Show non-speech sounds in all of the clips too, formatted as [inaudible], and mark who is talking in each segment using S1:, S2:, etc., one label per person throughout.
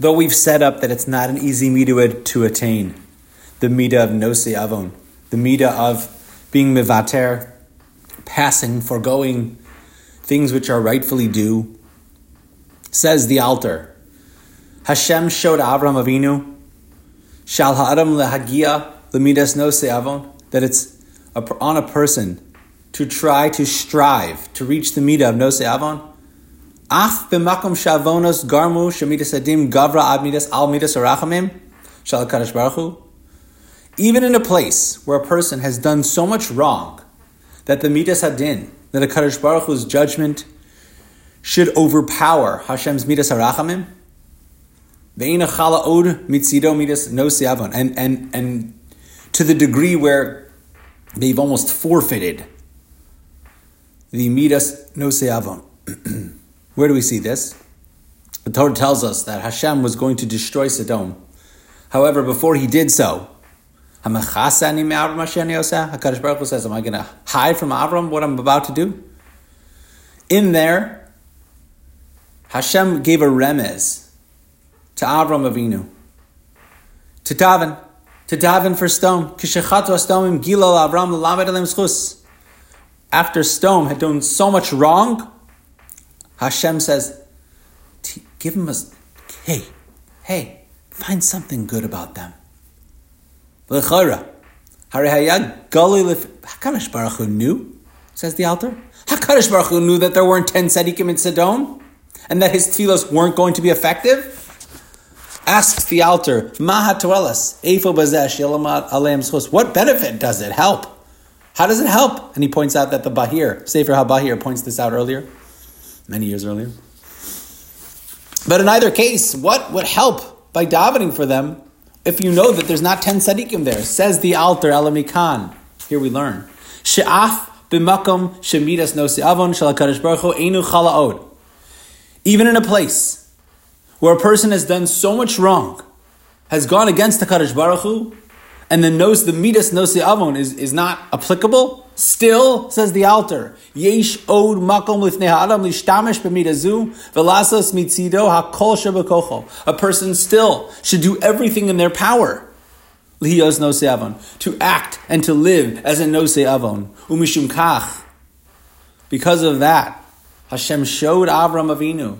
S1: Though we've set up that it's not an easy midah to attain, the midah of nose avon, the midah of being mivater, passing, foregoing things which are rightfully due, says the Alter. Hashem showed Avram Avinu, Shal ha'adam lehagia lemidas nose avon, that it's on a person to try to strive to reach the midah of nose avon, Af b'makom shavonos garmu adim gavra arachamim shal kadosh baruch. Even in a place where a person has done so much wrong that the midas adin, that a kadosh baruch Hu's judgment should overpower Hashem's midas arachamim. Ve'ina chala od mitzido midas no siavon, and and and to the degree where they've almost forfeited the midas no siavon. [clears throat] Where do we see this? The Torah tells us that Hashem was going to destroy Sodom. However, before he did so, HaKadosh Baruch Hu says, Am I going to hide from Avram what I'm about to do? In there, Hashem gave a remez to Avram Avinu, to daven, to daven for Sodom. After Sodom had done so much wrong, Hashem says, give him a, hey, hey, find something good about them. L'chara, Hakadosh Baruch Hu knew, says the Alter. Hakadosh Baruch Hu knew that there weren't ten tzaddikim in Sodom, and that his tefillos weren't going to be effective. Asks the Alter, Mahatuelas, Efo Bazesh, Yelamad Aleim What benefit does it help? How does it help? And he points out that the Bahir, Sefer HaBahir, points this out earlier many years earlier. But in either case, what would help by davening for them if you know that there's not 10 tzaddikim there? Says the Alter Alamikan. Here we learn. Even in a place where a person has done so much wrong, has gone against the Kadosh Baruch Hu, and then knows the midas nosi avon is, is not applicable, Still, says the Alter, Yesh od makom lifnei ha'adam lishtamish b'midazu velasas mitzido hakol shebekocho. A person still should do everything in their power. Lihiyos nose avon. To act and to live as a nose avon. Umishum kach. Because of that, Hashem showed Avram Avinu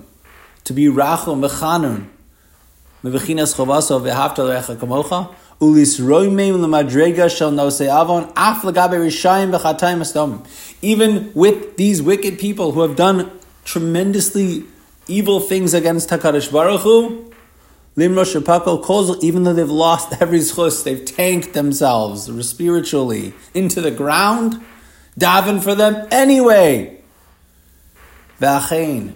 S1: to be rachel mechanun. Mevechinas chovaso vehavta lecha kamocha Ulis avon. Even with these wicked people who have done tremendously evil things against Hakadosh Baruch Hu, Limro Shapako calls even though they've lost [laughs] every schus, they've tanked themselves spiritually into the ground, daven for them anyway. V'achein,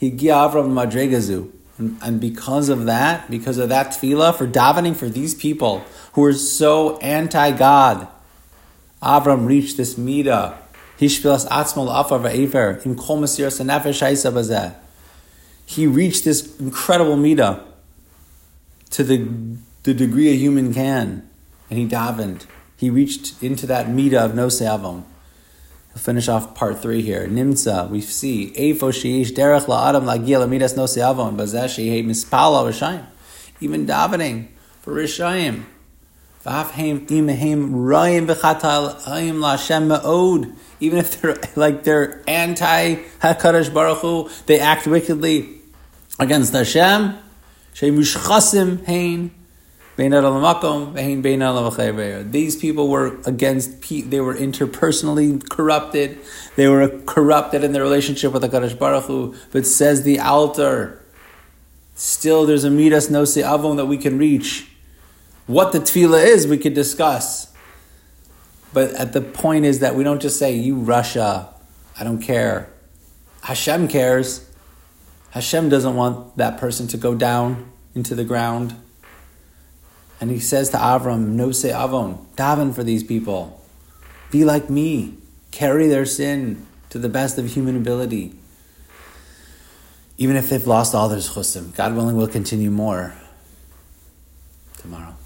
S1: higi Avram madregazu. And, and because of that, because of that tefillah, for davening for these people who are so anti-God, Avram reached this midah. Im kol He reached this incredible midah to the, the degree a human can, and he davened. He reached into that midah of no avon. We'll finish off part three here. Nimtza, we see Eifo sheish derech la'adam lagia lamidas no se'avon bazeh shehei mispala rishayim. Even davening for rishayim. V'afheim imehem rayim b'chatal ayim la'ashem ma'od. Even if they're [laughs] like they're anti Hakadosh Baruch Hu, they act wickedly against Hashem. Shemushchasim hein these people were against, they were interpersonally corrupted. They were corrupted in their relationship with the Kadosh Baruch Hu. But says the Alter, still there's a midas no avon that we can reach. What the tefillah is, we could discuss. But at the point is that we don't just say, you rasha, I don't care. Hashem cares. Hashem doesn't want that person to go down into the ground. And he says to Avram, No se avon, daven for these people. Be like me. Carry their sin to the best of human ability. Even if they've lost all their chusim. God willing, we'll continue more tomorrow.